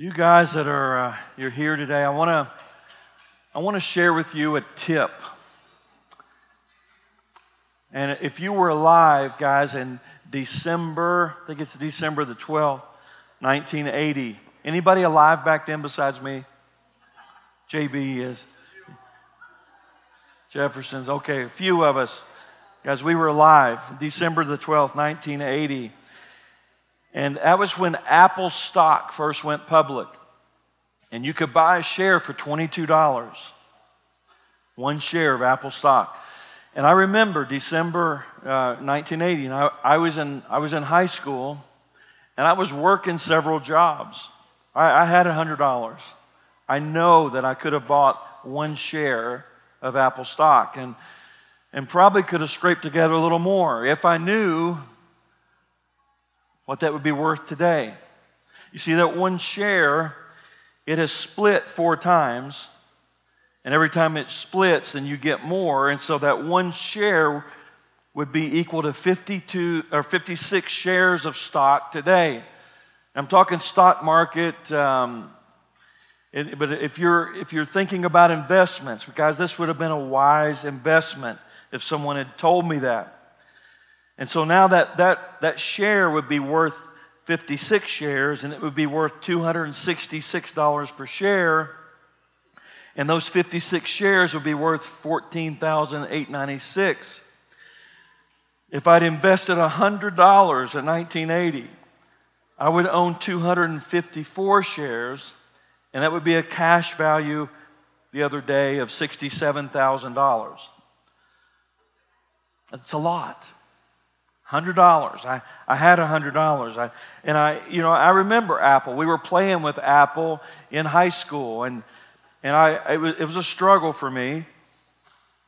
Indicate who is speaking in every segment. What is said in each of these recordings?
Speaker 1: You guys that are uh, you're here today, I want to I want to share with you a tip. And if you were alive, guys, in December, I think it's December the 12th, 1980. Anybody alive back then besides me? JB is. Jefferson's. Okay, a few of us. Guys, we were alive December the 12th, 1980. And that was when Apple stock first went public. And you could buy a share for $22, one share of Apple stock. And I remember December uh, 1980, and I, I, was in, I was in high school, and I was working several jobs. I, I had $100. I know that I could have bought one share of Apple stock and, and probably could have scraped together a little more if I knew what that would be worth today. You see, that one share, it has split four times. And every time it splits, then you get more. And so that one share would be equal to 52 or 56 shares of stock today. I'm talking stock market. Um, it, but if you're if you're thinking about investments, guys, this would have been a wise investment if someone had told me that. And so now that, that, that share would be worth 56 shares and it would be worth $266 per share. And those 56 shares would be worth 14,896. If I'd invested $100 in 1980, I would own 254 shares, and that would be a cash value the other day of $67,000. That's a lot. Hundred dollars. I, I had a hundred dollars. I and I you know I remember Apple. We were playing with Apple in high school, and and I it was, it was a struggle for me,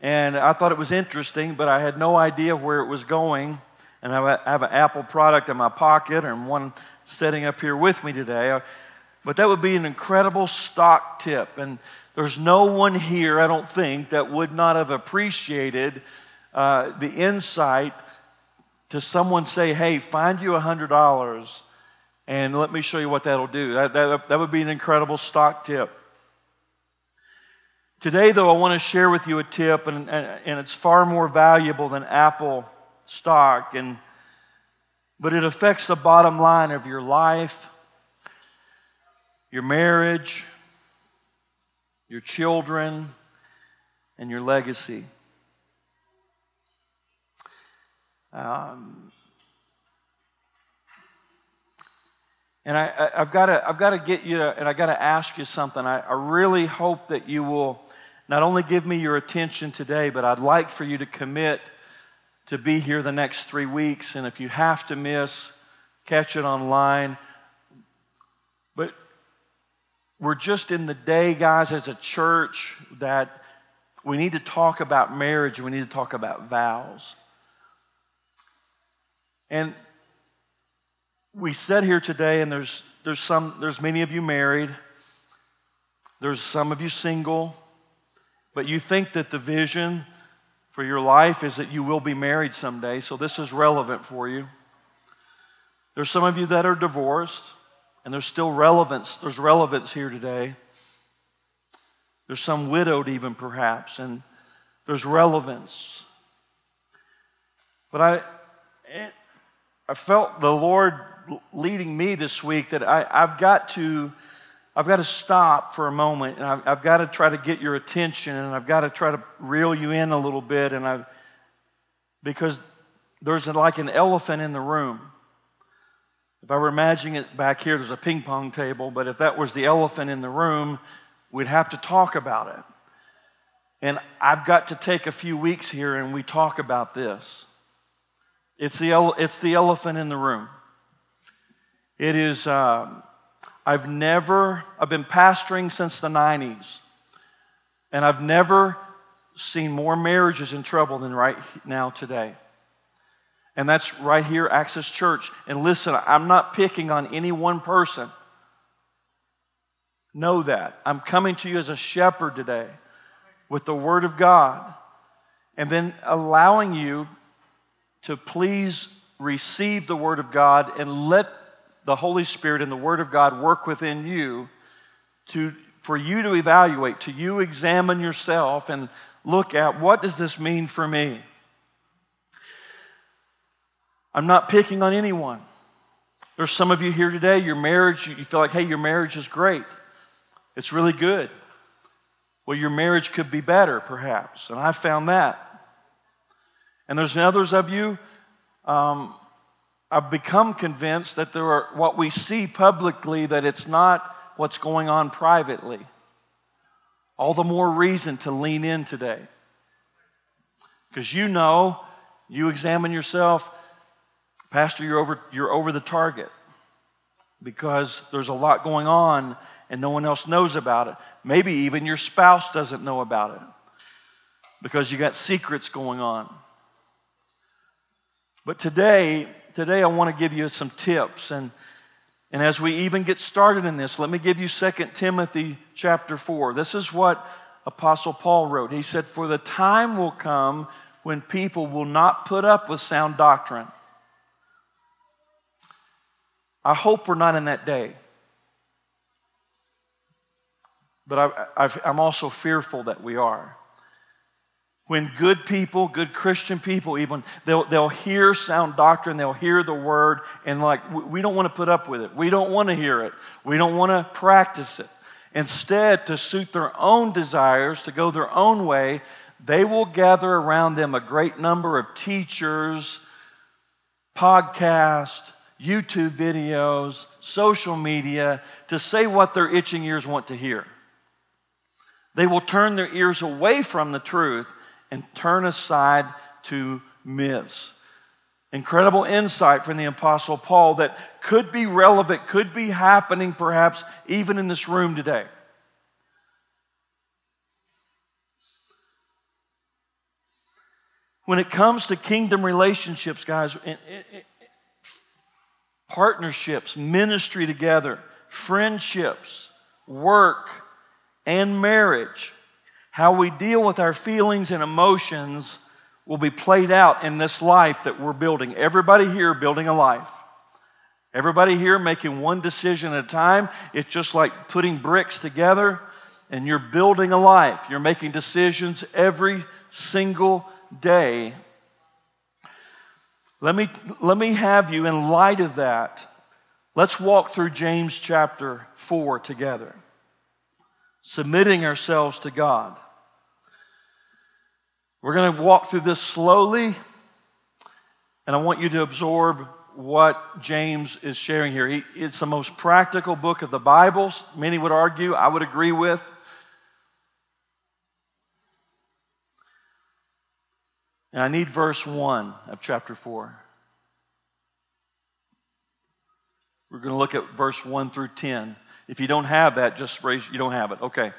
Speaker 1: and I thought it was interesting, but I had no idea where it was going. And I have an Apple product in my pocket, and one sitting up here with me today. But that would be an incredible stock tip, and there's no one here, I don't think, that would not have appreciated uh, the insight to someone say, hey, find you $100 and let me show you what that'll do. That, that, that would be an incredible stock tip. Today, though, I want to share with you a tip, and, and, and it's far more valuable than Apple stock, and, but it affects the bottom line of your life, your marriage, your children, and your legacy. Um, and I, have got to, I've got to get you, to, and I've got to ask you something. I, I really hope that you will not only give me your attention today, but I'd like for you to commit to be here the next three weeks. And if you have to miss, catch it online. But we're just in the day, guys, as a church, that we need to talk about marriage, we need to talk about vows. And we sit here today, and there's, there's, some, there's many of you married, there's some of you single, but you think that the vision for your life is that you will be married someday, so this is relevant for you. There's some of you that are divorced, and there's still relevance. There's relevance here today. There's some widowed, even perhaps, and there's relevance. But I, I felt the Lord leading me this week that I, have got to I've got to stop for a moment and I've, I've, got to try to get your attention and I've got to try to reel you in a little bit and I because there's like an elephant in the room. If I were imagining it back here, there's a ping pong table, but if that was the elephant in the room, we'd have to talk about it. And I've got to take a few weeks here and we talk about this. It's the, ele- it's the elephant in the room. It is, uh, I've never, I've been pastoring since the 90s, and I've never seen more marriages in trouble than right now today. And that's right here, Access Church. And listen, I'm not picking on any one person. Know that. I'm coming to you as a shepherd today with the Word of God and then allowing you to please receive the Word of God and let the Holy Spirit and the Word of God work within you to, for you to evaluate, to you examine yourself and look at what does this mean for me? I'm not picking on anyone. There's some of you here today, your marriage, you feel like, hey, your marriage is great. It's really good. Well, your marriage could be better, perhaps. And I found that. And there's others of you, um, I've become convinced that there are what we see publicly, that it's not what's going on privately. All the more reason to lean in today. Because you know, you examine yourself, Pastor, you're over, you're over the target because there's a lot going on and no one else knows about it. Maybe even your spouse doesn't know about it because you got secrets going on. But today, today I want to give you some tips and and as we even get started in this, let me give you 2 Timothy chapter 4. This is what Apostle Paul wrote. He said, For the time will come when people will not put up with sound doctrine I hope we're not in that day. But I, am also fearful that we are. When good people, good Christian people, even, they'll, they'll hear sound doctrine, they'll hear the word, and like, we don't want to put up with it. We don't want to hear it. We don't want to practice it. Instead, to suit their own desires, to go their own way, they will gather around them a great number of teachers, podcasts, YouTube videos, social media to say what their itching ears want to hear. They will turn their ears away from the truth and turn aside to myths. Incredible insight from the Apostle Paul that could be relevant, could be happening perhaps even in this room today. When it comes to kingdom relationships, guys, partnerships, ministry together, friendships, work, and marriage. How we deal with our feelings and emotions will be played out in this life that we're building. Everybody here building a life. Everybody here making one decision at a time. It's just like putting bricks together and you're building a life. You're making decisions every single day let me, let me have you, in light of that, let's walk through James chapter 4 together, submitting ourselves to God. We're going to walk through this slowly, and I want you to absorb what James is sharing here. He, it's the most practical book of the Bible, many would argue, I would agree with. And I need verse 1 of chapter 4. We're going to look at verse 1 through 10. If you don't have that, just raise, you don't have it. Okay.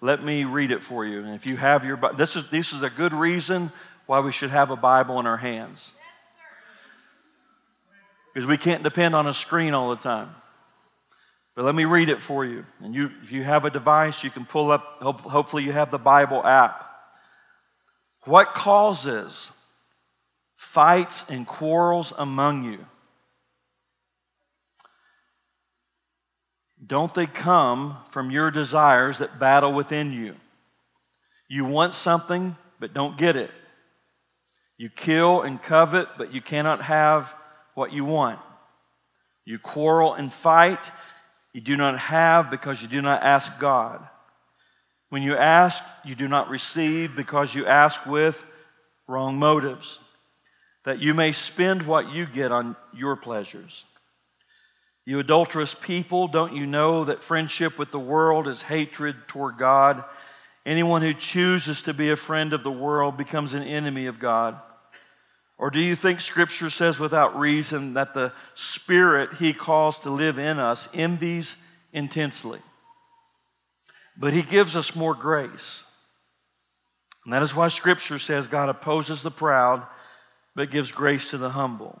Speaker 1: Let me read it for you. And if you have your this is this is a good reason why we should have a Bible in our hands. Because we can't depend on a screen all the time. But let me read it for you. And you if you have a device, you can pull up hopefully you have the Bible app. What causes fights and quarrels among you? Don't they come from your desires that battle within you? You want something, but don't get it. You kill and covet, but you cannot have what you want. You quarrel and fight. You do not have because you do not ask God. When you ask, you do not receive because you ask with wrong motives, that you may spend what you get on your pleasures. You adulterous people, don't you know that friendship with the world is hatred toward God? Anyone who chooses to be a friend of the world becomes an enemy of God. Or do you think Scripture says without reason that the Spirit He calls to live in us envies intensely? but He gives us more grace. And that is why Scripture says God opposes the proud, but gives grace to the humble.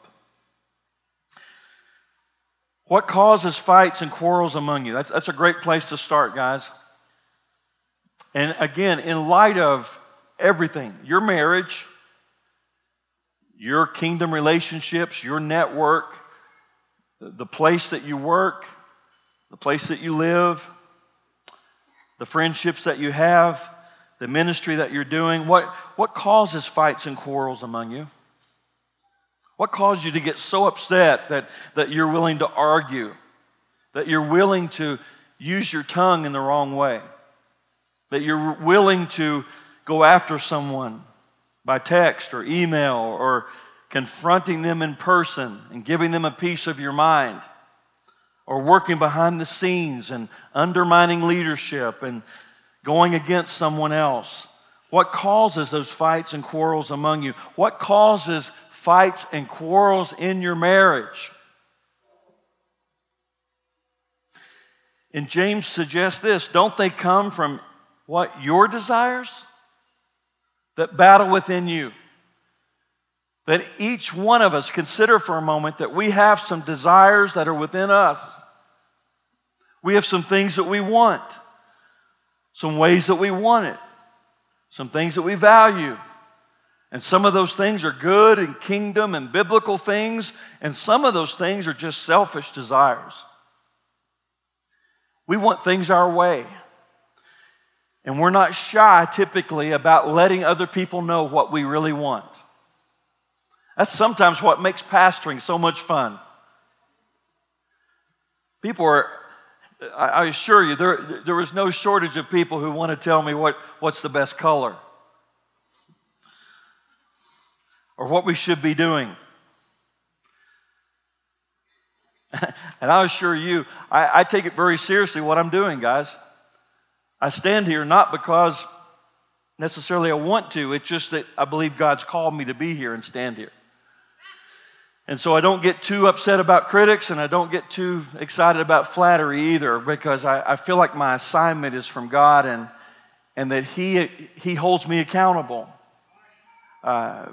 Speaker 1: What causes fights and quarrels among you? That's, that's a great place to start, guys. And again, in light of everything your marriage, your kingdom relationships, your network, the place that you work, the place that you live, the friendships that you have, the ministry that you're doing, what, what causes fights and quarrels among you? What caused you to get so upset that, that you're willing to argue, that you're willing to use your tongue in the wrong way, that you're willing to go after someone by text or email or confronting them in person and giving them a piece of your mind? Or working behind the scenes and undermining leadership and going against someone else? What causes those fights and quarrels among you? What causes fights and quarrels in your marriage. And James suggests this don't they come from what? Your desires that battle within you. That each one of us consider for a moment that we have some desires that are within us. We have some things that we want, some ways that we want it, some things that we value. And some of those things are good and kingdom and biblical things, and some of those things are just selfish desires. We want things our way. And we're not shy typically about letting other people know what we really want. That's sometimes what makes pastoring so much fun. People are, I assure you, there, there is no shortage of people who want to tell me what, what's the best color. Or what we should be doing. and I assure you, I, I, take it very seriously what I'm doing, guys. I stand here not because necessarily I want to, it's just that I believe God's called me to be here and stand here. And so I don't get too upset about critics and I don't get too excited about flattery either because I, I feel like my assignment is from God and, and that he, he holds me accountable. Uh,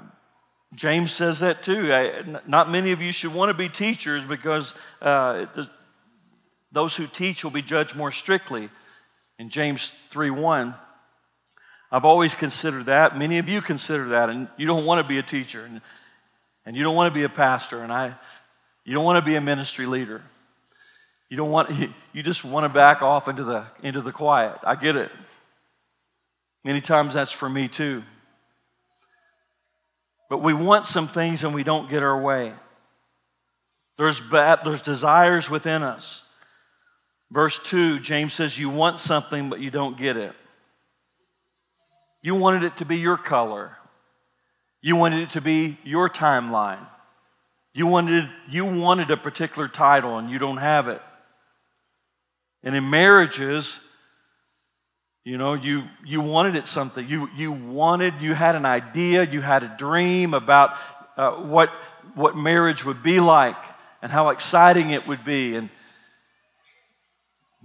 Speaker 1: James says that too. I, not many of you should want to be teachers because uh, those who teach will be judged more strictly. In James 3 1, I've always considered that. Many of you consider that, and you don't want to be a teacher, and, and you don't want to be a pastor, and I, you don't want to be a ministry leader. You don't want, you just want to back off into the, into the quiet. I get it. Many times that's for me too. But we want some things and we don't get our way. There's, bad, there's desires within us. Verse 2, James says, You want something, but you don't get it. You wanted it to be your color. You wanted it to be your timeline. You wanted, you wanted a particular title and you don't have it. And in marriages, you know, you, you wanted it something. You, you wanted, you had an idea, you had a dream about uh, what, what marriage would be like and how exciting it would be. And,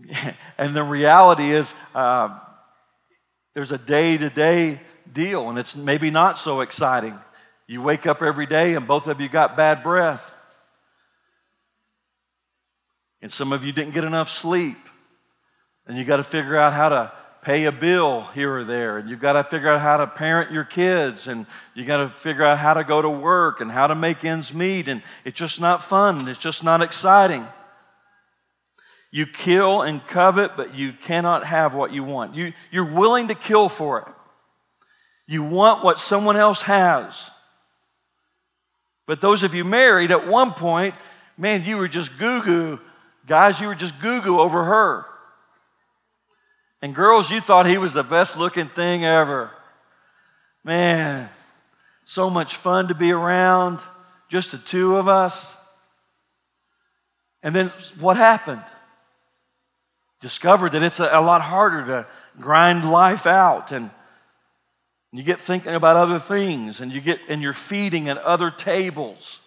Speaker 1: and the reality is, uh, there's a day to day deal, and it's maybe not so exciting. You wake up every day, and both of you got bad breath. And some of you didn't get enough sleep. And you got to figure out how to pay a bill here or there, and you've got to figure out how to parent your kids, and you've got to figure out how to go to work and how to make ends meet, and it's just not fun. It's just not exciting. You kill and covet, but you cannot have what you want. You, you're willing to kill for it. You want what someone else has. But those of you married, at one point, man, you were just goo goo. Guys, you were just goo goo over her. And girls, you thought he was the best looking thing ever. Man, so much fun to be around, just the two of us. And then what happened? Discovered that it's a, a lot harder to grind life out and you get thinking about other things and you get and you're feeding at other tables.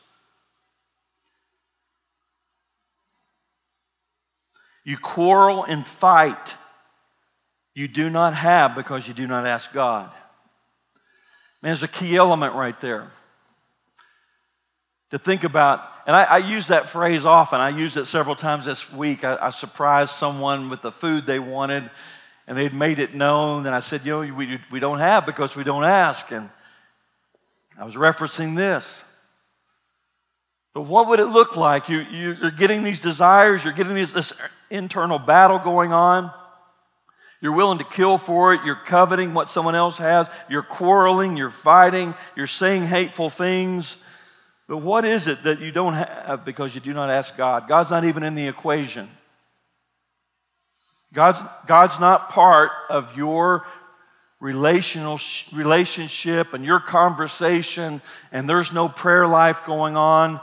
Speaker 1: You quarrel and fight you do not have because you do not ask God. Man, there's a key element right there to think about. And I, I, use that phrase often. I used it several times this week. I, I, surprised someone with the food they wanted, and they'd made it known. And I said, You know, we, we don't have because we don't ask. And I was referencing this. But what would it look like? You, you're getting these desires, you're getting this, this internal battle going on. You're willing to kill for it. You're coveting what someone else has. You're quarreling. You're fighting. You're saying hateful things. But what is it that you don't have because you do not ask God? God's not even in the equation. God's, God's not part of your relational relationship and your conversation, and there's no prayer life going on,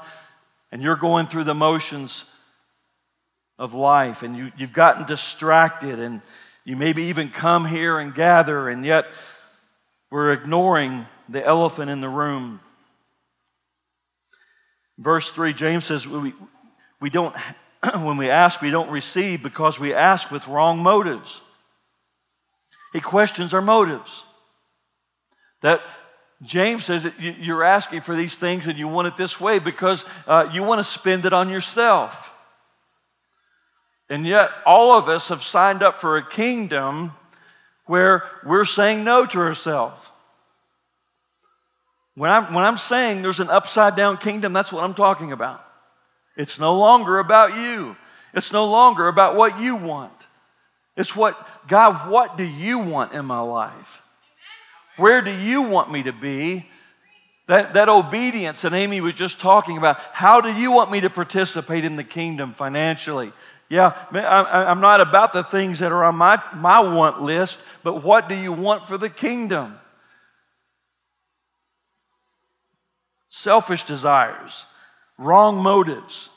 Speaker 1: and you're going through the motions of life, and you, you've gotten distracted, and you maybe even come here and gather, and yet we're ignoring the elephant in the room. Verse 3, James says, we, we don't, when we ask, we don't receive because we ask with wrong motives. He questions our motives. That James says that you're asking for these things and you want it this way because uh, you want to spend it on yourself. And yet, all of us have signed up for a kingdom where we're saying no to ourselves. When I'm, when I'm saying there's an upside down kingdom, that's what I'm talking about. It's no longer about you, it's no longer about what you want. It's what, God, what do you want in my life? Where do you want me to be? That, that obedience that Amy was just talking about, how do you want me to participate in the kingdom financially? Yeah, I'm not about the things that are on my, my want list, but what do you want for the kingdom? Selfish desires, wrong motives.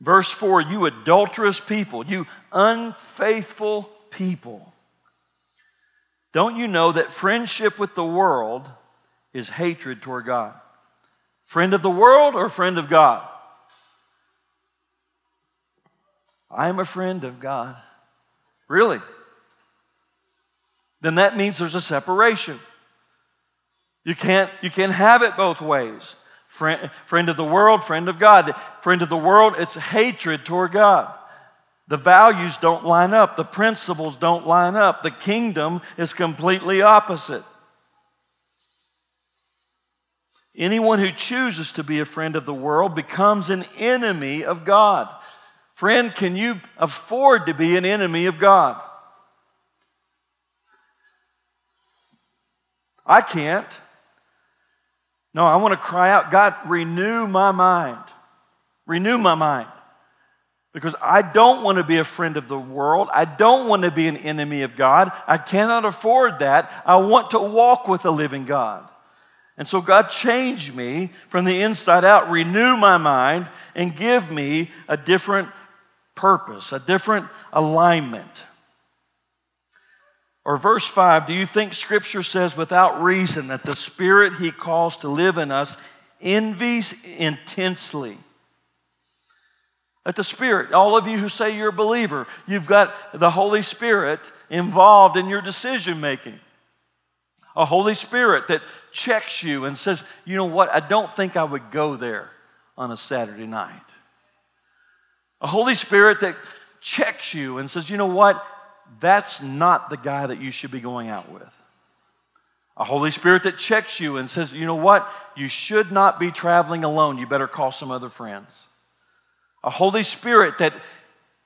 Speaker 1: Verse 4 You adulterous people, you unfaithful people. Don't you know that friendship with the world is hatred toward God? Friend of the world or friend of God? I am a friend of God. Really? Then that means there's a separation. You can't, you can't have it both ways. Friend, friend of the world, friend of God. Friend of the world, it's hatred toward God. The values don't line up, the principles don't line up. The kingdom is completely opposite. Anyone who chooses to be a friend of the world becomes an enemy of God. Friend, can you afford to be an enemy of God? I can't. No, I want to cry out, God, renew my mind. Renew my mind. Because I don't want to be a friend of the world. I don't want to be an enemy of God. I cannot afford that. I want to walk with the living God. And so, God, change me from the inside out, renew my mind, and give me a different purpose, a different alignment. Or verse 5 Do you think Scripture says without reason that the Spirit He calls to live in us envies intensely? That the Spirit, all of you who say you're a believer, you've got the Holy Spirit involved in your decision making. A Holy Spirit that checks you and says, you know what, I don't think I would go there on a Saturday night. A Holy Spirit that checks you and says, you know what? That's not the guy that you should be going out with. A Holy Spirit that checks you and says, you know what? You should not be traveling alone. You better call some other friends. A Holy Spirit that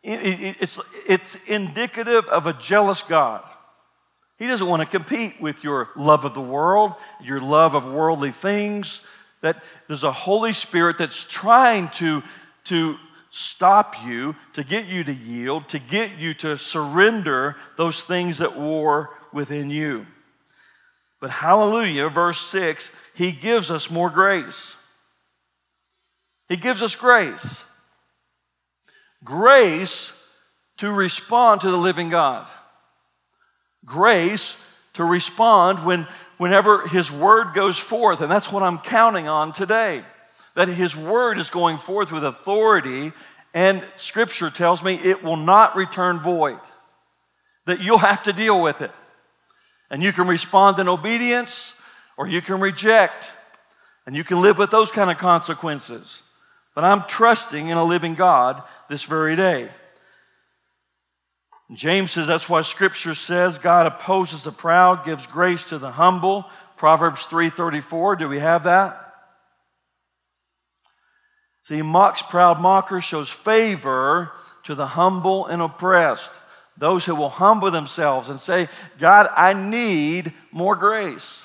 Speaker 1: it's, it's indicative of a jealous God. He doesn't want to compete with your love of the world, your love of worldly things. That there's a Holy Spirit that's trying to, to stop you, to get you to yield, to get you to surrender those things that war within you. But hallelujah, verse 6, he gives us more grace. He gives us grace. Grace to respond to the living God. Grace to respond when, whenever His word goes forth. And that's what I'm counting on today that His word is going forth with authority, and Scripture tells me it will not return void. that you'll have to deal with it. And you can respond in obedience or you can reject. And you can live with those kind of consequences. But I'm trusting in a living God this very day. James says that's why scripture says God opposes the proud, gives grace to the humble. Proverbs 3:34, do we have that? See, mocks proud mockers, shows favor to the humble and oppressed. Those who will humble themselves and say, God, I need more grace.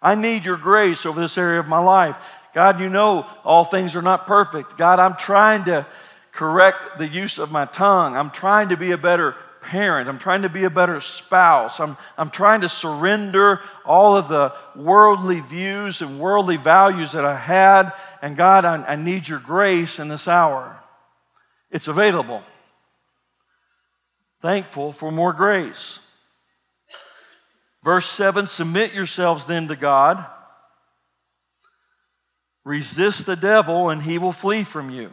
Speaker 1: I need your grace over this area of my life. God, you know all things are not perfect. God, I'm trying to correct the use of my tongue. I'm trying to be a better parent. I'm trying to be a better spouse. I'm, I'm trying to surrender all of the worldly views and worldly values that I had. And God, I, I need your grace in this hour. It's available. Thankful for more grace. Verse 7 Submit yourselves then to God. Resist the devil, and he will flee from you.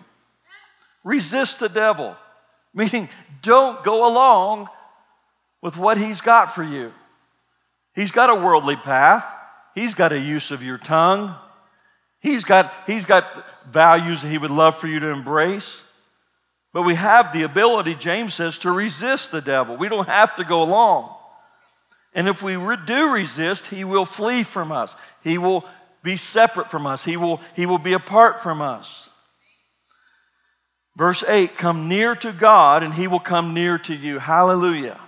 Speaker 1: Resist the devil, meaning don't go along with what he's got for you. He's got a worldly path, he's got a use of your tongue, he's got, he's got values that he would love for you to embrace. But we have the ability, James says, to resist the devil. We don't have to go along. And if we do resist, he will flee from us. He will be separate from us. He will, he will be apart from us. Verse 8 Come near to God, and he will come near to you. Hallelujah.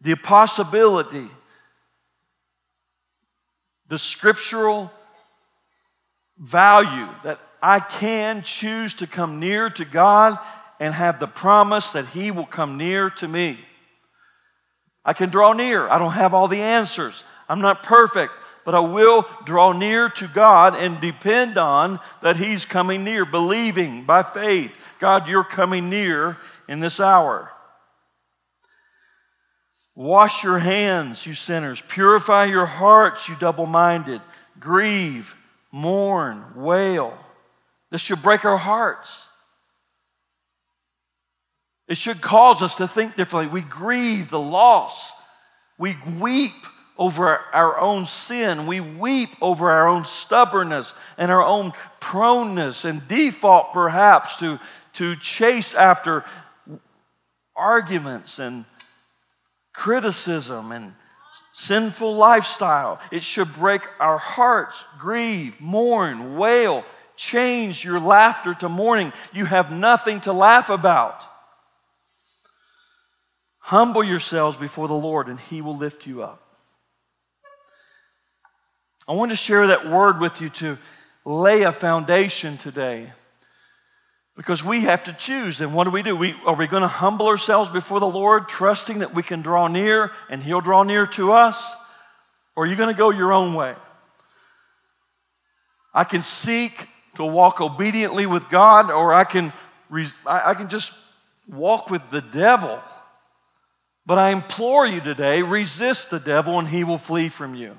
Speaker 1: The possibility, the scriptural value that I can choose to come near to God and have the promise that He will come near to me. I can draw near. I don't have all the answers. I'm not perfect, but I will draw near to God and depend on that He's coming near, believing by faith. God, you're coming near in this hour. Wash your hands, you sinners. Purify your hearts, you double minded. Grieve, mourn, wail. This should break our hearts. It should cause us to think differently. We grieve the loss. We weep over our own sin. We weep over our own stubbornness and our own proneness and default, perhaps, to, to chase after arguments and criticism and sinful lifestyle. It should break our hearts, grieve, mourn, wail, change your laughter to mourning. You have nothing to laugh about. Humble yourselves before the Lord, and He will lift you up. I want to share that word with you to lay a foundation today because we have to choose. And what do we do? We, are we going to humble ourselves before the Lord, trusting that we can draw near and He'll draw near to us? Or are you going to go your own way? I can seek to walk obediently with God, or I can, I can just walk with the devil. But I implore you today resist the devil and he will flee from you.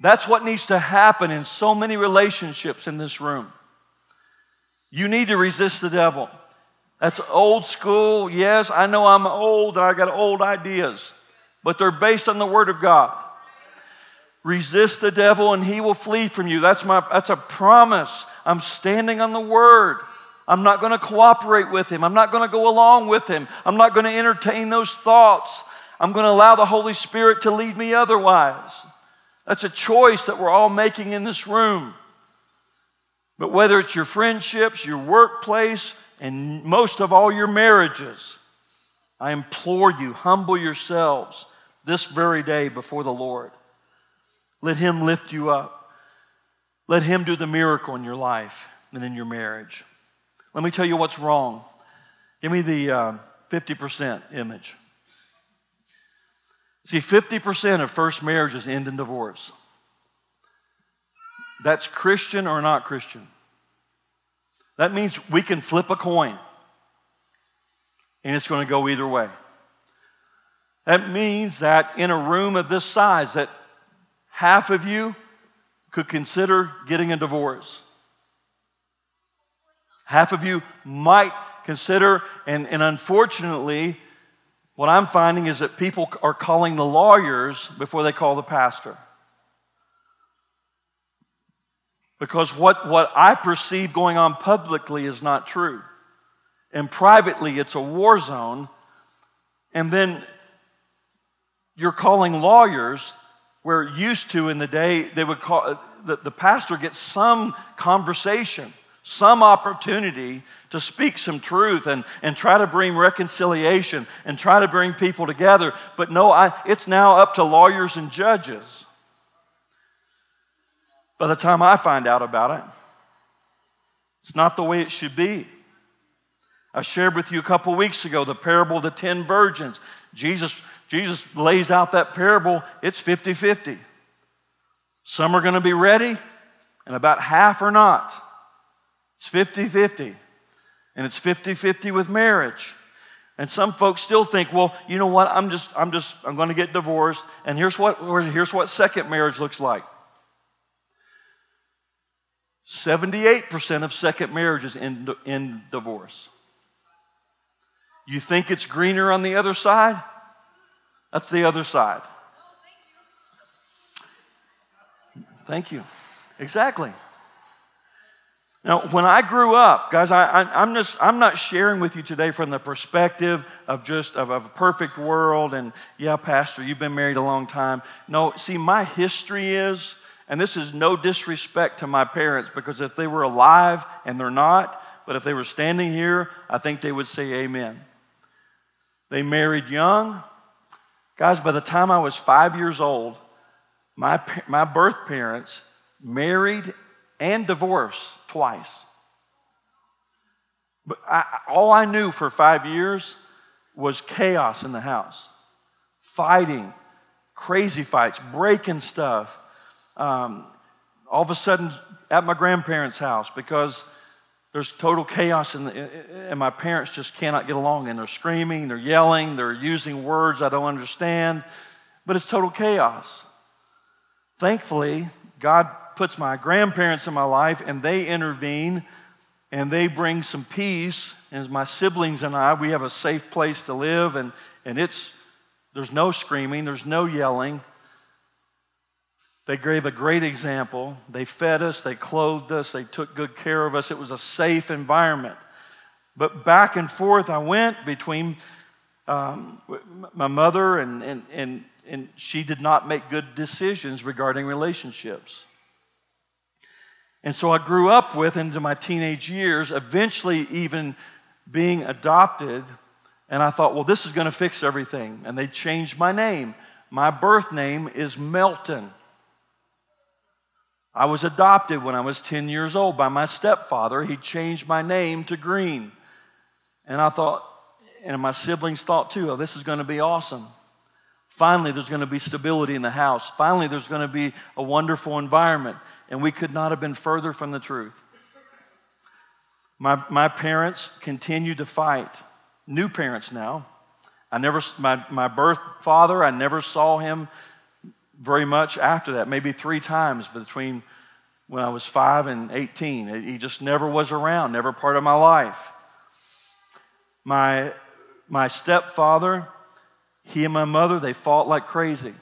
Speaker 1: That's what needs to happen in so many relationships in this room. You need to resist the devil. That's old school. Yes, I know I'm old and I got old ideas, but they're based on the Word of God. Resist the devil and he will flee from you. That's, my, that's a promise. I'm standing on the Word. I'm not going to cooperate with him. I'm not going to go along with him. I'm not going to entertain those thoughts. I'm going to allow the Holy Spirit to lead me otherwise. That's a choice that we're all making in this room. But whether it's your friendships, your workplace, and most of all your marriages, I implore you, humble yourselves this very day before the Lord. Let Him lift you up. Let Him do the miracle in your life and in your marriage. Let me tell you what's wrong. Give me the uh, 50% image. See, 50% of first marriages end in divorce. That's Christian or not Christian. That means we can flip a coin and it's going to go either way. That means that in a room of this size that half of you could consider getting a divorce. Half of you might consider, and, and unfortunately, what I'm finding is that people are calling the lawyers before they call the pastor. Because what, what I perceive going on publicly is not true. And privately, it's a war zone. And then you're calling lawyers where used to in the day, they would call the, the pastor gets some conversation, some opportunity to speak some truth and, and try to bring reconciliation and try to bring people together. But no, I, it's now up to lawyers and judges. By the time I find out about it, it's not the way it should be. I shared with you a couple weeks ago the parable of the 10 virgins. Jesus, Jesus lays out that parable, it's 50 50. Some are going to be ready, and about half are not. It's 50 50. And it's 50 50 with marriage. And some folks still think, well, you know what? I'm just, I'm just, I'm going to get divorced. And here's what, here's what second marriage looks like 78% of second marriages end in divorce. You think it's greener on the other side? That's the other side. Thank you. Exactly. Now, when I grew up, guys, I, am just I'm not sharing with you today from the perspective of just of, of a perfect world and yeah, Pastor, you've been married a long time. No, see, my history is and this is no disrespect to my parents because if they were alive, and they're not, but if they were standing here, I think they would say amen. They married young. Guys, by the time I was five years old, my, my birth parents married and divorced twice. But I, all I knew for five years was chaos in the house fighting, crazy fights, breaking stuff, um, all of a sudden at my grandparents' house because there's total chaos and, and my parents just cannot get along and they're screaming, they're yelling, they're using words I don't understand, but it's total chaos. Thankfully, God puts my grandparents in my life and they intervene and they bring some peace. And my siblings and I, we have a safe place to live and, and it's, there's no screaming, there's no yelling. They gave a great example. They fed us, they clothed us, they took good care of us. It was a safe environment. But back and forth I went between um, my mother, and, and, and, and she did not make good decisions regarding relationships. And so I grew up with into my teenage years, eventually even being adopted. And I thought, well, this is going to fix everything. And they changed my name. My birth name is Melton. I was adopted when I was 10 years old by my stepfather. He changed my name to Greene. And I thought, and my siblings thought too, oh, this is going to be awesome. Finally, there's going to be stability in the house. Finally, there's going to be a wonderful environment. And we could not have been further from the truth. My, my parents continued to fight. New parents now. I never, my, my birth father, I never saw him very much after that, maybe three times between when I was five and 18. He just never was around, never part of my life. My, my stepfather, he and my mother, they fought like crazy,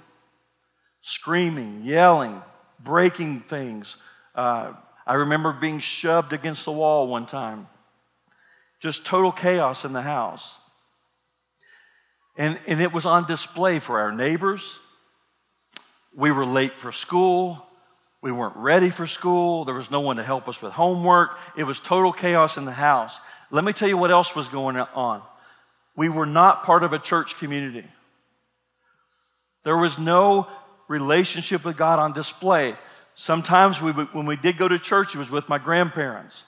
Speaker 1: screaming, yelling, breaking things. Uh, I remember being shoved against the wall one time. Just total chaos in the house. And, and it was on display for our neighbors, we were late for school. We weren't ready for school. There was no one to help us with homework. It was total chaos in the house. Let me tell you what else was going on. We were not part of a church community. There was no relationship with God on display. Sometimes we, when we did go to church, it was with my grandparents.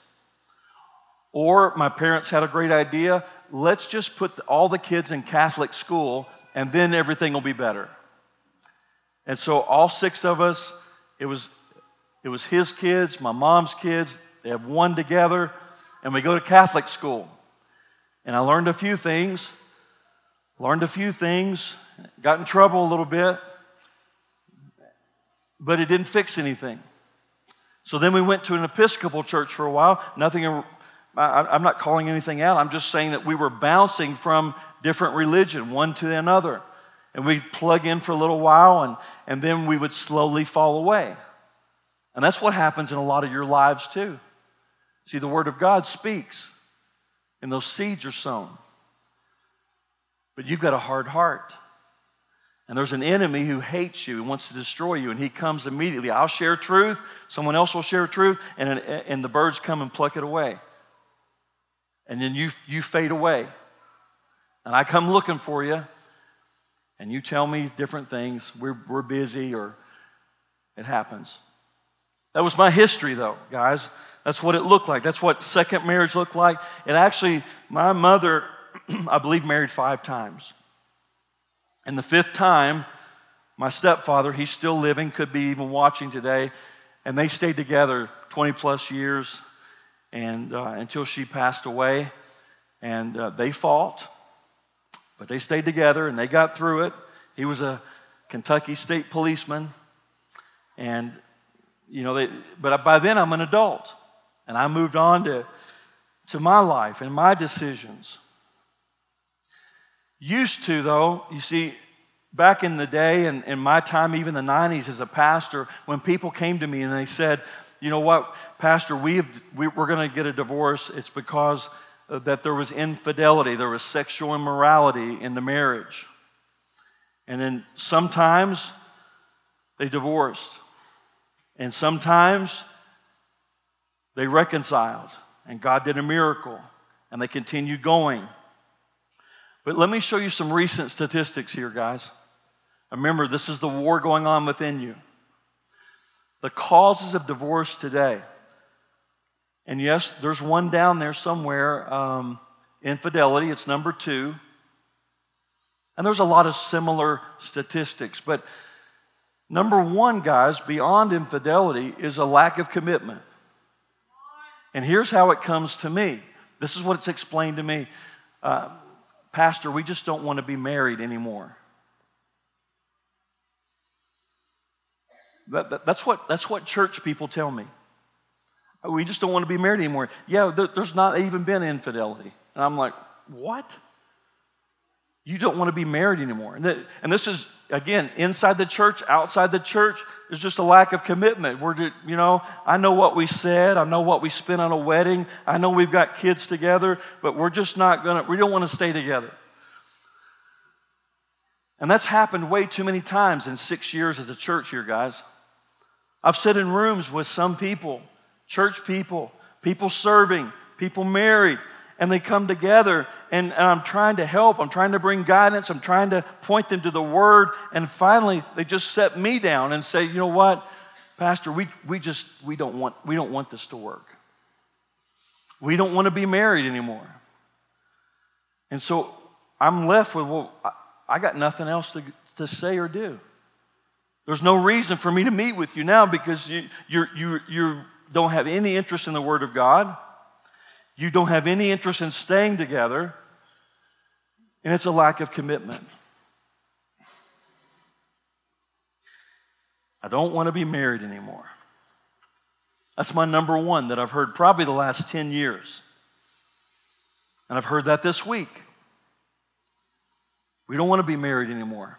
Speaker 1: Or my parents had a great idea let's just put all the kids in Catholic school and then everything will be better. And so all six of us, it was, it was his kids, my mom's kids, they have one together, and we go to Catholic school. And I learned a few things, learned a few things, got in trouble a little bit, but it didn't fix anything. So then we went to an Episcopal church for a while. Nothing, I, am not calling anything out. I'm just saying that we were bouncing from different religion, one to another. And we'd plug in for a little while, and, and then we would slowly fall away. And that's what happens in a lot of your lives, too. See, the Word of God speaks, and those seeds are sown. But you've got a hard heart. And there's an enemy who hates you and wants to destroy you, and he comes immediately. I'll share truth, someone else will share truth, and, and the birds come and pluck it away. And then you, you fade away. And I come looking for you, and you tell me different things. We're, we're busy, or it happens. That was my history, though, guys. That's what it looked like. That's what second marriage looked like. And actually, my mother, I believe, married five times. And the fifth time, my stepfather, he's still living, could be even watching today, and they stayed together 20 plus years and uh, until she passed away. And uh, they fought, but they stayed together and they got through it. He was a Kentucky state policeman, and you know, they, but by then I'm an adult, and I moved on to to my life and my decisions. Used to, though, you see, back in the day and in my time, even the 90s as a pastor, when people came to me and they said, you know what, Pastor, we've, we, we're going to get a divorce, it's because that there was infidelity, there was sexual immorality in the marriage. And then sometimes they divorced, and sometimes they reconciled, and God did a miracle, and they continued going. But let me show you some recent statistics here, guys. Remember, this is the war going on within you. The causes of divorce today. And yes, there's one down there somewhere um, infidelity, it's number two. And there's a lot of similar statistics. But number one, guys, beyond infidelity, is a lack of commitment. And here's how it comes to me this is what it's explained to me. Uh, Pastor, we just don't want to be married anymore. That, that, that's, what, that's what church people tell me. We just don't want to be married anymore. Yeah, there's not even been infidelity. And I'm like, what? You don't want to be married anymore. And, this is, again, inside the church, outside the church, there's just a lack of commitment. We're, just, you know, I know what we said, I know what we spent on a wedding, I know we've got kids together, but we're just not going to, we don't want to stay together. And that's happened way too many times in six years as a church here, guys. I've sat in rooms with some people, church people, people serving, people married, and they come together and, and, I'm trying to help. I'm trying to bring guidance. I'm trying to point them to the word. And finally, they just set me down and say, you know what, Pastor, we, we just we don't want we don't want this to work. We don't want to be married anymore. And so I'm left with, well, I, I got nothing else to, to say or do. There's no reason for me to meet with you now because you, you, you, you don't have any interest in the Word of God. You don't have any interest in staying together, and it's a lack of commitment. I don't want to be married anymore. That's my number one that I've heard probably the last 10 years. And I've heard that this week. We don't want to be married anymore.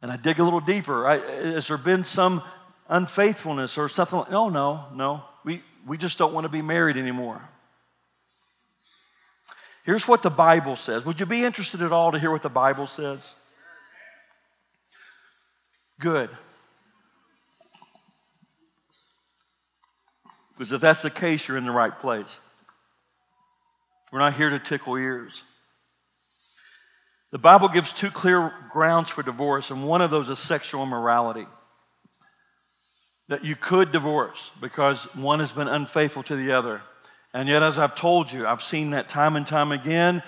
Speaker 1: And I dig a little deeper. I, has there been some unfaithfulness or something? Oh, no, no, no. We, we just don't want to be married anymore. Here's what the Bible says. Would you be interested at all to hear what the Bible says? Good. Because if that's the case, you're in the right place. We're not here to tickle ears. The Bible gives two clear grounds for divorce, and one of those is sexual immorality that you could divorce because one has been unfaithful to the other. And yet, as I've told you, I've seen that time and time again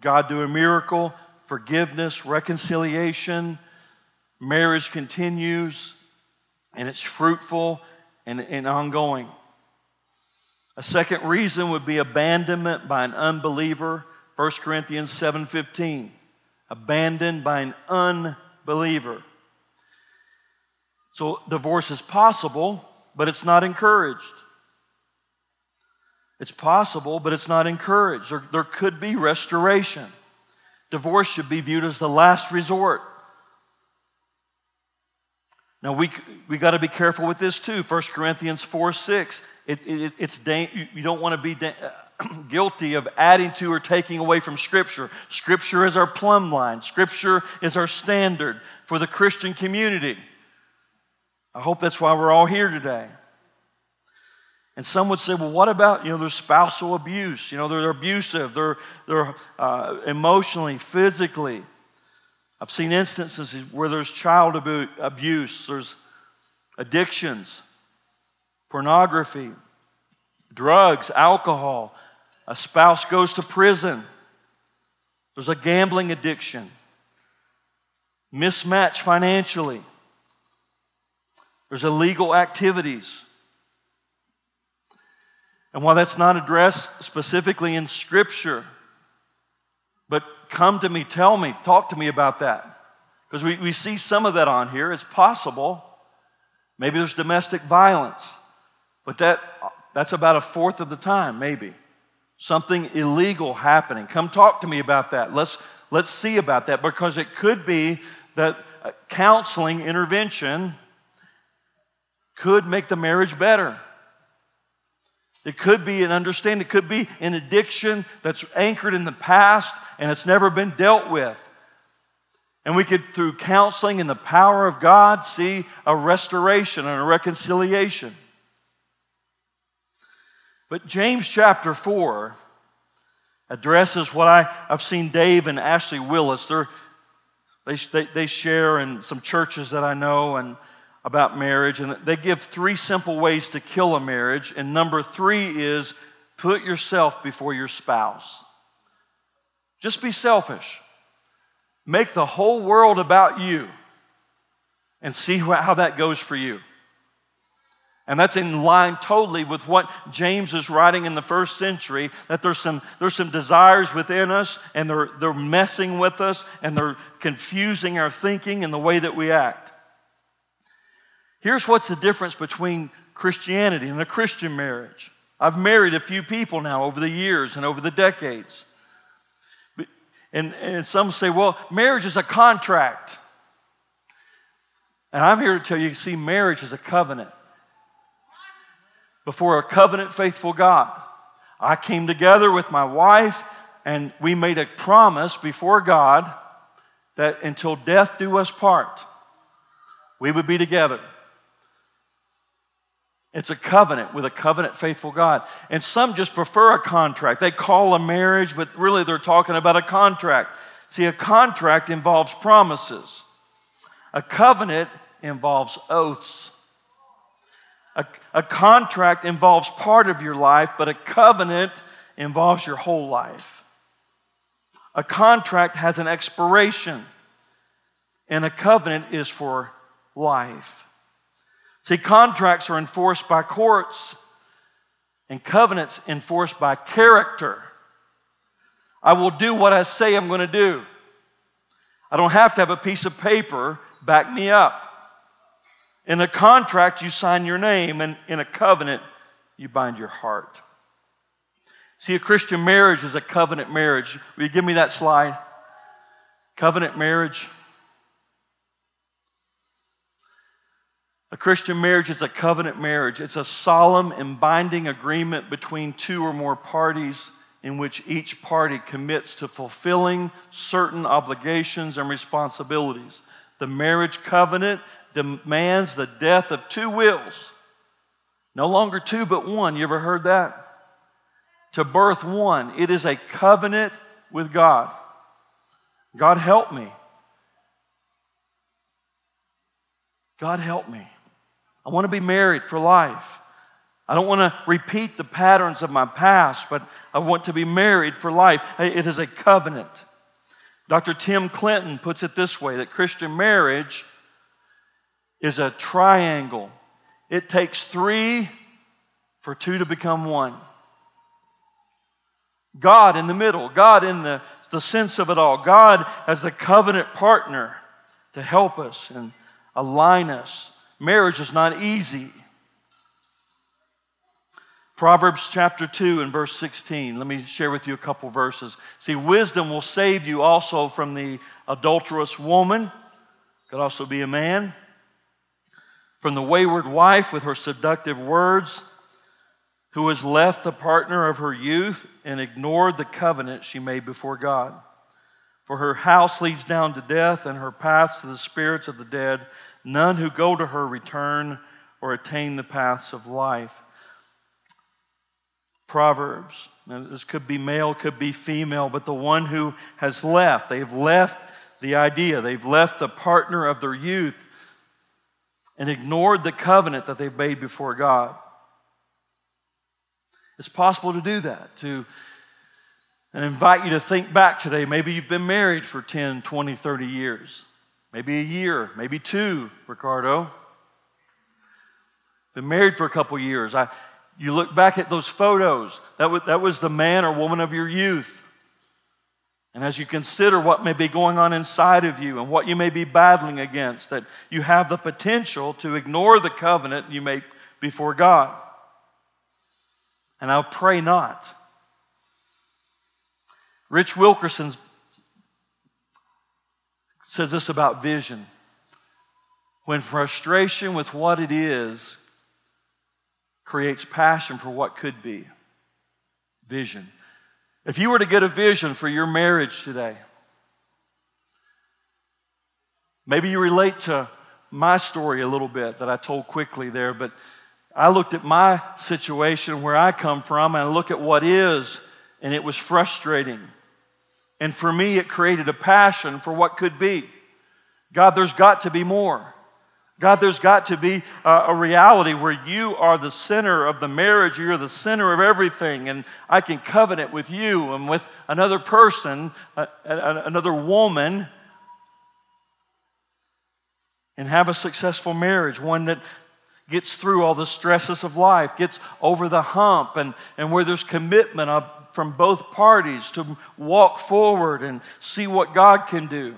Speaker 1: God do a miracle, forgiveness, reconciliation, marriage continues, and it's fruitful and, and ongoing. A second reason would be abandonment by an unbeliever, 1 Corinthians 7:15. Abandoned by an unbeliever. So divorce is possible, but it's not encouraged. It's possible, but it's not encouraged. There, there could be restoration. Divorce should be viewed as the last resort. Now, we, we got to be careful with this too. 1 Corinthians 4 6. It, it, it's you don't want to be guilty of adding to or taking away from Scripture. Scripture is our plumb line, Scripture is our standard for the Christian community. I hope that's why we're all here today. And some would say, well, what about, you know, their spousal abuse? You know, they're, abusive, they're, they're uh, emotionally, physically. I've seen instances where there's child abuse, there's addictions, pornography, drugs, alcohol. A spouse goes to prison. There's a gambling addiction, mismatch financially. There's illegal activities. And while that's not addressed specifically in Scripture, but come to me, tell me, talk to me about that. Because we, we see some of that on here. It's possible. Maybe there's domestic violence, but that, that's about a fourth of the time, maybe. Something illegal happening. Come talk to me about that. Let's, let's see about that because it could be that uh, counseling intervention could make the marriage better. It could be an understanding, it could be an addiction that's anchored in the past and it's never been dealt with. And we could, through counseling and the power of God, see a restoration and a reconciliation. But James chapter 4 addresses what I, I've seen Dave and Ashley Willis. They, they, they share in some churches that I know, and about marriage, and they give three simple ways to kill a marriage. And number three is put yourself before your spouse. Just be selfish. Make the whole world about you and see how that goes for you. And that's in line totally with what James is writing in the first century that there's some, there's some desires within us and they're, they're messing with us and they're confusing our thinking and the way that we act. Here's what's the difference between Christianity and a Christian marriage. I've married a few people now over the years and over the decades. And, and some say, well, marriage is a contract. And I'm here to tell you, see marriage as a covenant. Before a covenant faithful God. I came together with my wife and we made a promise before God that until death do us part, we would be together. It's a covenant with a covenant faithful God. And some just prefer a contract. They call a marriage, but really they're talking about a contract. See, a contract involves promises, a covenant involves oaths. A, a contract involves part of your life, but a covenant involves your whole life. A contract has an expiration, and a covenant is for life. See, contracts are enforced by courts, and covenants enforced by character. I will do what I say I'm going to do. I don't have to have a piece of paper back me up. In a contract, you sign your name, and in a covenant, you bind your heart. See, a Christian marriage is a covenant marriage. Will you give me that slide? Covenant marriage. A Christian marriage is a covenant marriage. It's a solemn and binding agreement between two or more parties in which each party commits to fulfilling certain obligations and responsibilities. The marriage covenant demands the death of two wills. No longer two, but one. You ever heard that? To birth one. It is a covenant with God. God help me. God help me. I want to be married for life. I don't want to repeat the patterns of my past, but I want to be married for life. It is a covenant. Dr. Tim Clinton puts it this way that Christian marriage is a triangle. It takes three for two to become one. God in the middle, God in the, the sense of it all, God as the covenant partner to help us and align us Marriage is not easy. Proverbs chapter 2 and verse 16. Let me share with you a couple verses. See, wisdom will save you also from the adulterous woman, could also be a man, from the wayward wife with her seductive words, who has left the partner of her youth and ignored the covenant she made before God. For her house leads down to death, and her paths to the spirits of the dead. None who go to her return or attain the paths of life. Proverbs. Now, this could be male, could be female, but the one who has left, they've left the idea, they've left the partner of their youth and ignored the covenant that they've made before God. It's possible to do that, to and invite you to think back today. Maybe you've been married for 10, 20, 30 years, maybe a year, maybe two, Ricardo. Been married for a couple years. I, you look back at those photos, that was, that was the man or woman of your youth. And as you consider what may be going on inside of you and what you may be battling against, that you have the potential to ignore the covenant you make before God. And I'll pray not. Rich Wilkerson says this about vision. When frustration with what it is creates passion for what could be, vision. If you were to get a vision for your marriage today, maybe you relate to my story a little bit that I told quickly there, but I looked at my situation where I come from and I look at what is, and it was frustrating. And for me, it created a passion for what could be. God, there's got to be more. God, there's got to be a, reality where you are the center of the marriage. You're the center of everything. And I can covenant with you and with another person, another woman, and have a successful marriage, one that gets through all the stresses of life, gets over the hump, and, and where there's commitment from both parties to walk forward and see what God can do.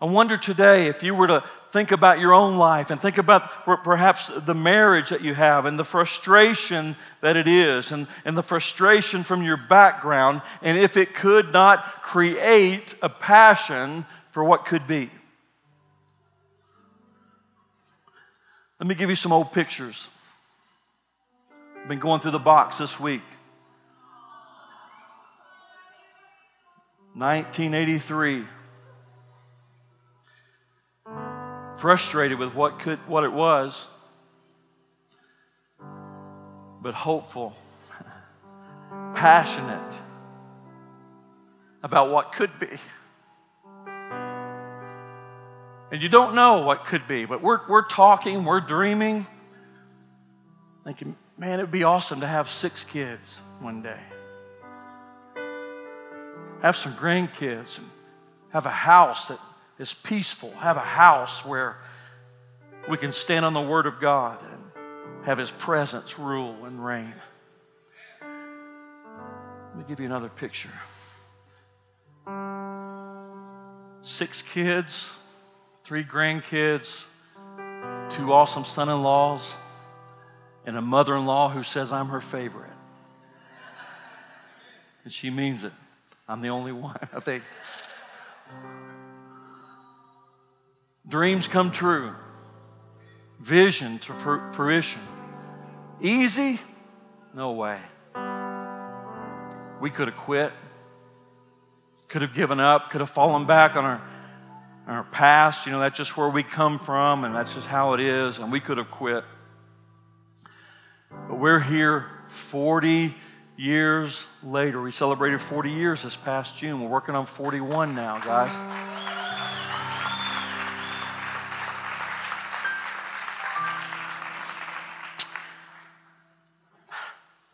Speaker 1: I wonder today if you were to think about your own life and think about perhaps the marriage that you have and the frustration that it is and, and the frustration from your background, and if it could not create a passion for what could be. Let me give you some old pictures. I've been going through the box this week. 1983. Frustrated with what could what it was, but hopeful, passionate about what could be. And you don't know what could be, but we're, we're talking, we're dreaming, thinking, man, it would be awesome to have six kids one day have some grandkids and have a house that is peaceful, have a house where we can stand on the Word of God and have His presence rule and reign. Let me give you another picture. Six kids, three grandkids, two awesome son in laws, and a mother in law who says I'm her favorite. And she means it. I'm the only one, I think. Dreams come true, vision to fruition. Easy? No way. We could have quit, could have given up, could have fallen back on our, on our past. You know, that's just where we come from, and that's just how it is, and we could have quit. But we're here 40 years later. We celebrated 40 years this past June. We're working on 41 now, guys.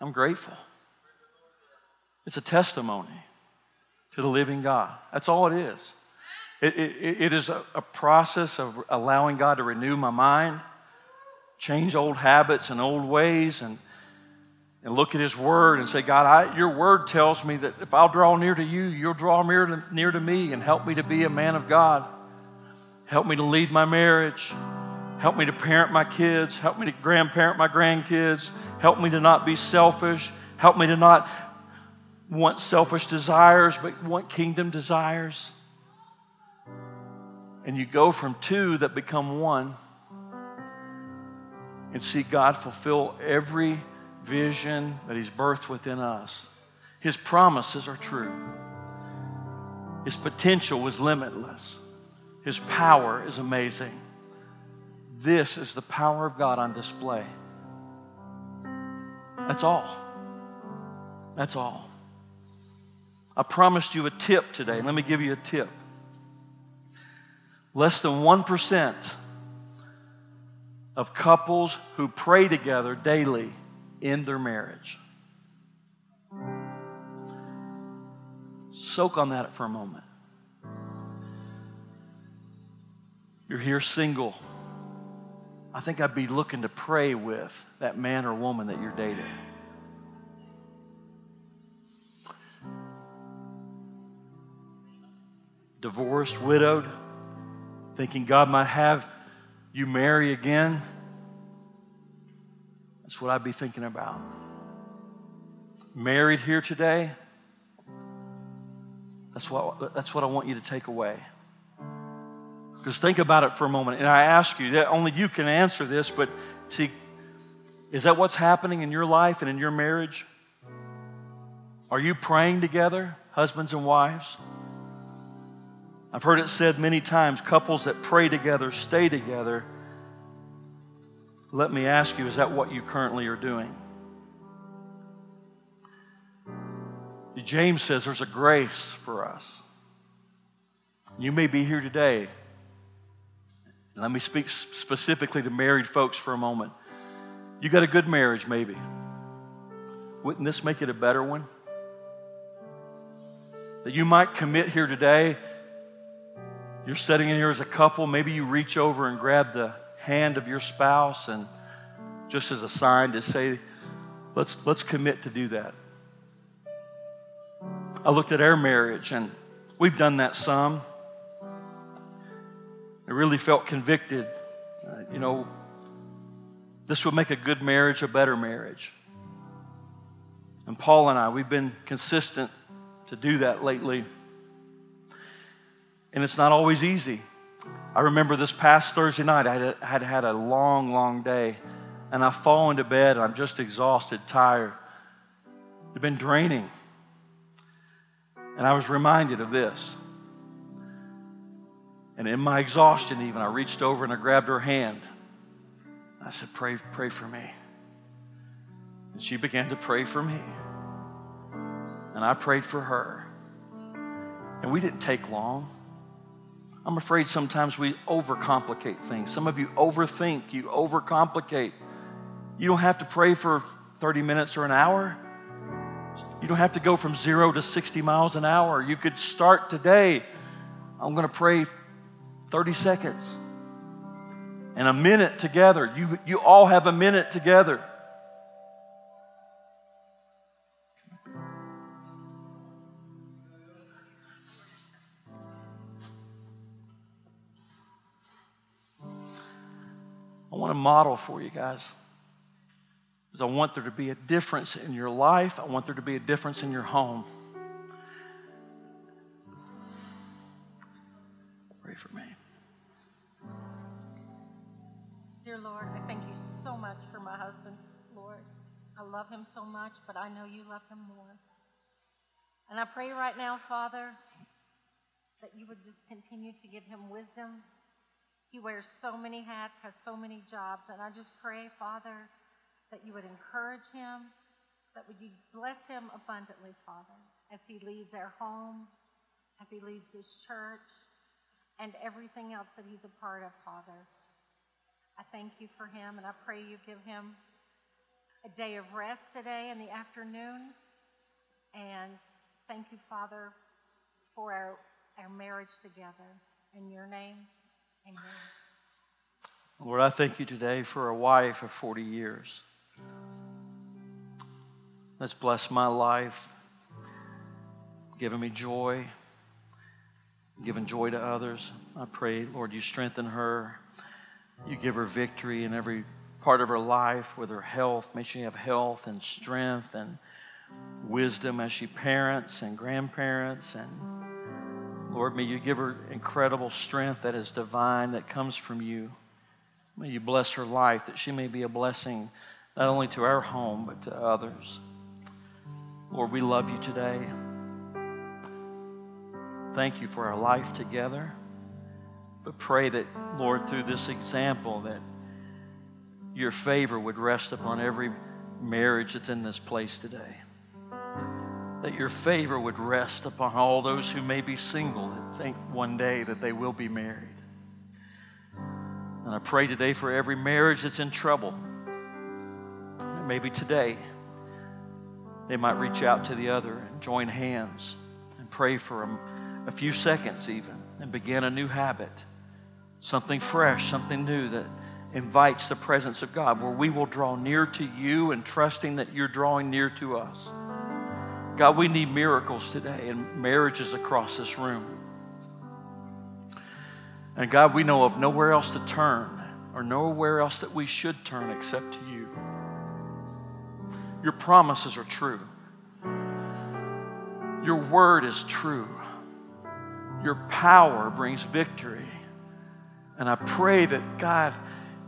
Speaker 1: I'm grateful. It's a testimony to the living God. That's all it is. It, it, it is a, a process of allowing God to renew my mind, change old habits and old ways, and and look at His Word and say, God, I, your Word tells me that if I'll draw near to you, you'll draw near to, near to me and help me to be a man of God. Help me to lead my marriage. Help me to parent my kids. Help me to grandparent my grandkids. Help me to not be selfish. Help me to not want selfish desires, but want kingdom desires. And you go from two that become one and see God fulfill every vision that He's birthed within us. His promises are true. His potential was limitless. His power is amazing. This is the power of God on display. That's all. That's all. I promised you a tip today. Let me give you a tip. Less than 1% of couples who pray together daily in their marriage. Soak on that for a moment. You're here single. I think I'd be looking to pray with that man or woman that you're dating. Divorced, widowed, thinking God might have you marry again. That's what I'd be thinking about. Married here today, that's what, that's what I want you to take away. Because think about it for a moment. And I ask you, that only you can answer this, but see, is that what's happening in your life and in your marriage? Are you praying together, husbands and wives? I've heard it said many times couples that pray together stay together. Let me ask you, is that what you currently are doing? James says there's a grace for us. You may be here today. Let me speak specifically to married folks for a moment. You got a good marriage, maybe. Wouldn't this make it a better one? That you might commit here today. You're sitting in here as a couple. Maybe you reach over and grab the hand of your spouse and just as a sign to say, let's, let's commit to do that. I looked at our marriage, and we've done that some. I really felt convicted. Uh, you know, this would make a good marriage a better marriage. And Paul and I, we've been consistent to do that lately. And it's not always easy. I remember this past Thursday night, I had, had had a long, long day, and I fall into bed, and I'm just exhausted, tired. It's been draining. And I was reminded of this. And in my exhaustion, even, I reached over and I grabbed her hand. I said, Pray, pray for me. And she began to pray for me. And I prayed for her. And we didn't take long. I'm afraid sometimes we overcomplicate things. Some of you overthink, you overcomplicate. You don't have to pray for 30 minutes or an hour. You don't have to go from zero to 60 miles an hour. You could start today. I'm going to pray 30 seconds and a minute together. You, you all have a minute together. Model for you guys. Because I want there to be a difference in your life. I want there to be a difference in your home. Pray for me.
Speaker 2: Dear Lord, I thank you so much for my husband, Lord. I love him so much, but I know you love him more. And I pray right now, Father, that you would just continue to give him wisdom. He wears so many hats, has so many jobs, and I just pray, Father, that you would encourage him, that would you bless him abundantly, Father, as he leads our home, as he leads this church, and everything else that he's a part of, Father. I thank you for him, and I pray you give him a day of rest today in the afternoon. And thank you, Father, for our, our marriage together. In your name, amen.
Speaker 1: Lord, I thank you today for a wife of 40 years. that's blessed my life, giving me joy, giving joy to others. I pray, Lord, you strengthen her. you give her victory in every part of her life with her health. May she have health and strength and wisdom as she parents and grandparents. And Lord, may you give her incredible strength that is divine, that comes from you. May you bless her life, that she may be a blessing not only to our home, but to others. Lord, we love you today. Thank you for our life together. But pray that, Lord, through this example, that your favor would rest upon every marriage that's in this place today. That your favor would rest upon all those who may be single that think one day that they will be married. And I pray today for every marriage that's in trouble. And maybe today they might reach out to the other and join hands and pray for them a few seconds even and begin a new habit, something fresh, something new that invites the presence of God, where we will draw near to you and trusting that you're drawing near to us. God, we need miracles today in marriages across this room. And God, we know of nowhere else to turn or nowhere else that we should turn except to you. Your promises are true. Your word is true. Your power brings victory. And I pray that, God,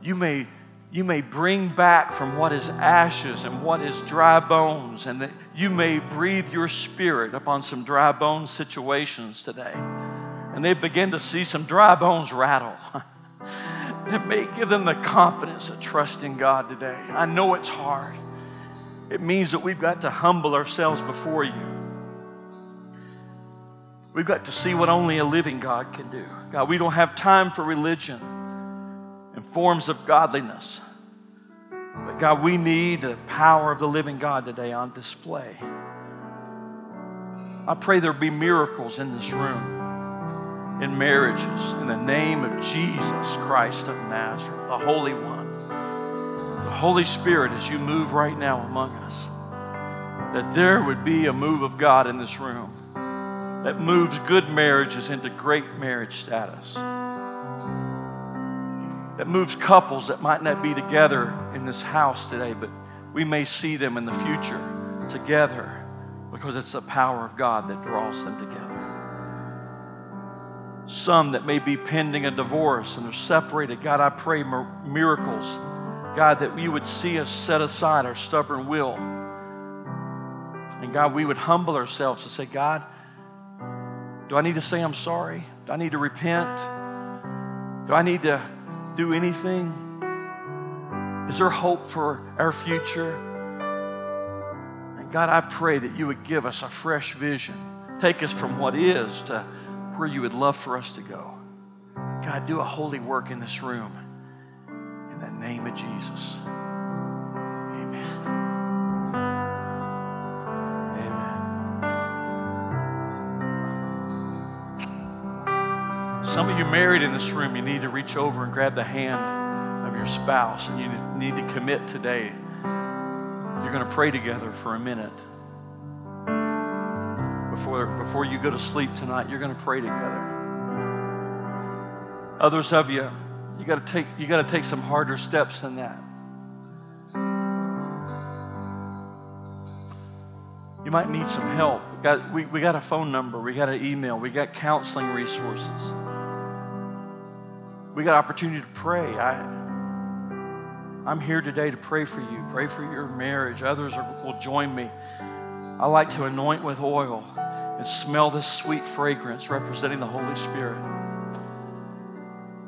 Speaker 1: you may, you may bring back from what is ashes and what is dry bones, and that you may breathe your spirit upon some dry bone situations today. And they begin to see some dry bones rattle. that may give them the confidence to trust in God today. I know it's hard. It means that we've got to humble ourselves before you. We've got to see what only a living God can do. God, we don't have time for religion and forms of godliness. God, we need the power of the living God today on display. I pray there be miracles in this room, in marriages, in the name of Jesus Christ of Nazareth, the Holy One. The Holy Spirit, as you move right now among us, that there would be a move of God in this room that moves good marriages into great marriage status that moves couples that might not be together in this house today, but we may see them in the future together because it's the power of God that draws them together. Some that may be pending a divorce and they're separated. God, I pray miracles. God, that we would see us set aside our stubborn will. And God, we would humble ourselves and say, God, do I need to say I'm sorry? Do I need to repent? Do I need to do anything? Is there hope for our future? And God, I pray that you would give us a fresh vision. Take us from what is to where you would love for us to go. God, do a holy work in this room. In the name of Jesus. Some of you married in this room, you need to reach over and grab the hand of your spouse, and you need to commit today. You're going to pray together for a minute. Before, before you go to sleep tonight, you're going to pray together. Others of you, you got to take you got to take some harder steps than that. You might need some help. Got, we, we got a phone number, we got an email, we got counseling resources we got opportunity to pray. I, I'm here today to pray for you, pray for your marriage. Others are, will join me. I like to anoint with oil and smell this sweet fragrance representing the Holy Spirit.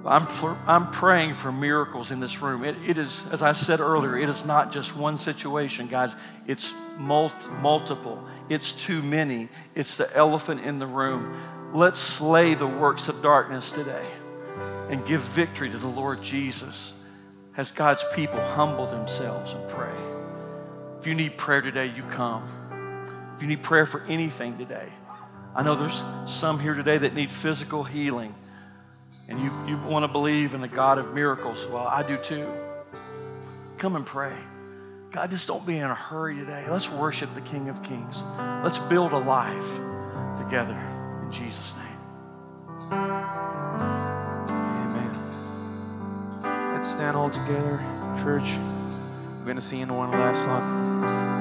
Speaker 1: I'm, I'm praying for miracles in this room. It, it is, as I said earlier, it is not just one situation, guys. It's multi, multiple. It's too many. It's the elephant in the room. Let's slay the works of darkness today and give victory to the Lord Jesus as God's people humble themselves and pray. If you need prayer today, you come. If you need prayer for anything today, I know there's some here today that need physical healing, and you, you want to believe in the God of miracles. Well, I do too. Come and pray. God, just don't be in a hurry today. Let's worship the King of Kings. Let's build a life together in Jesus' name.
Speaker 3: All together, church. We're going to sing one last song.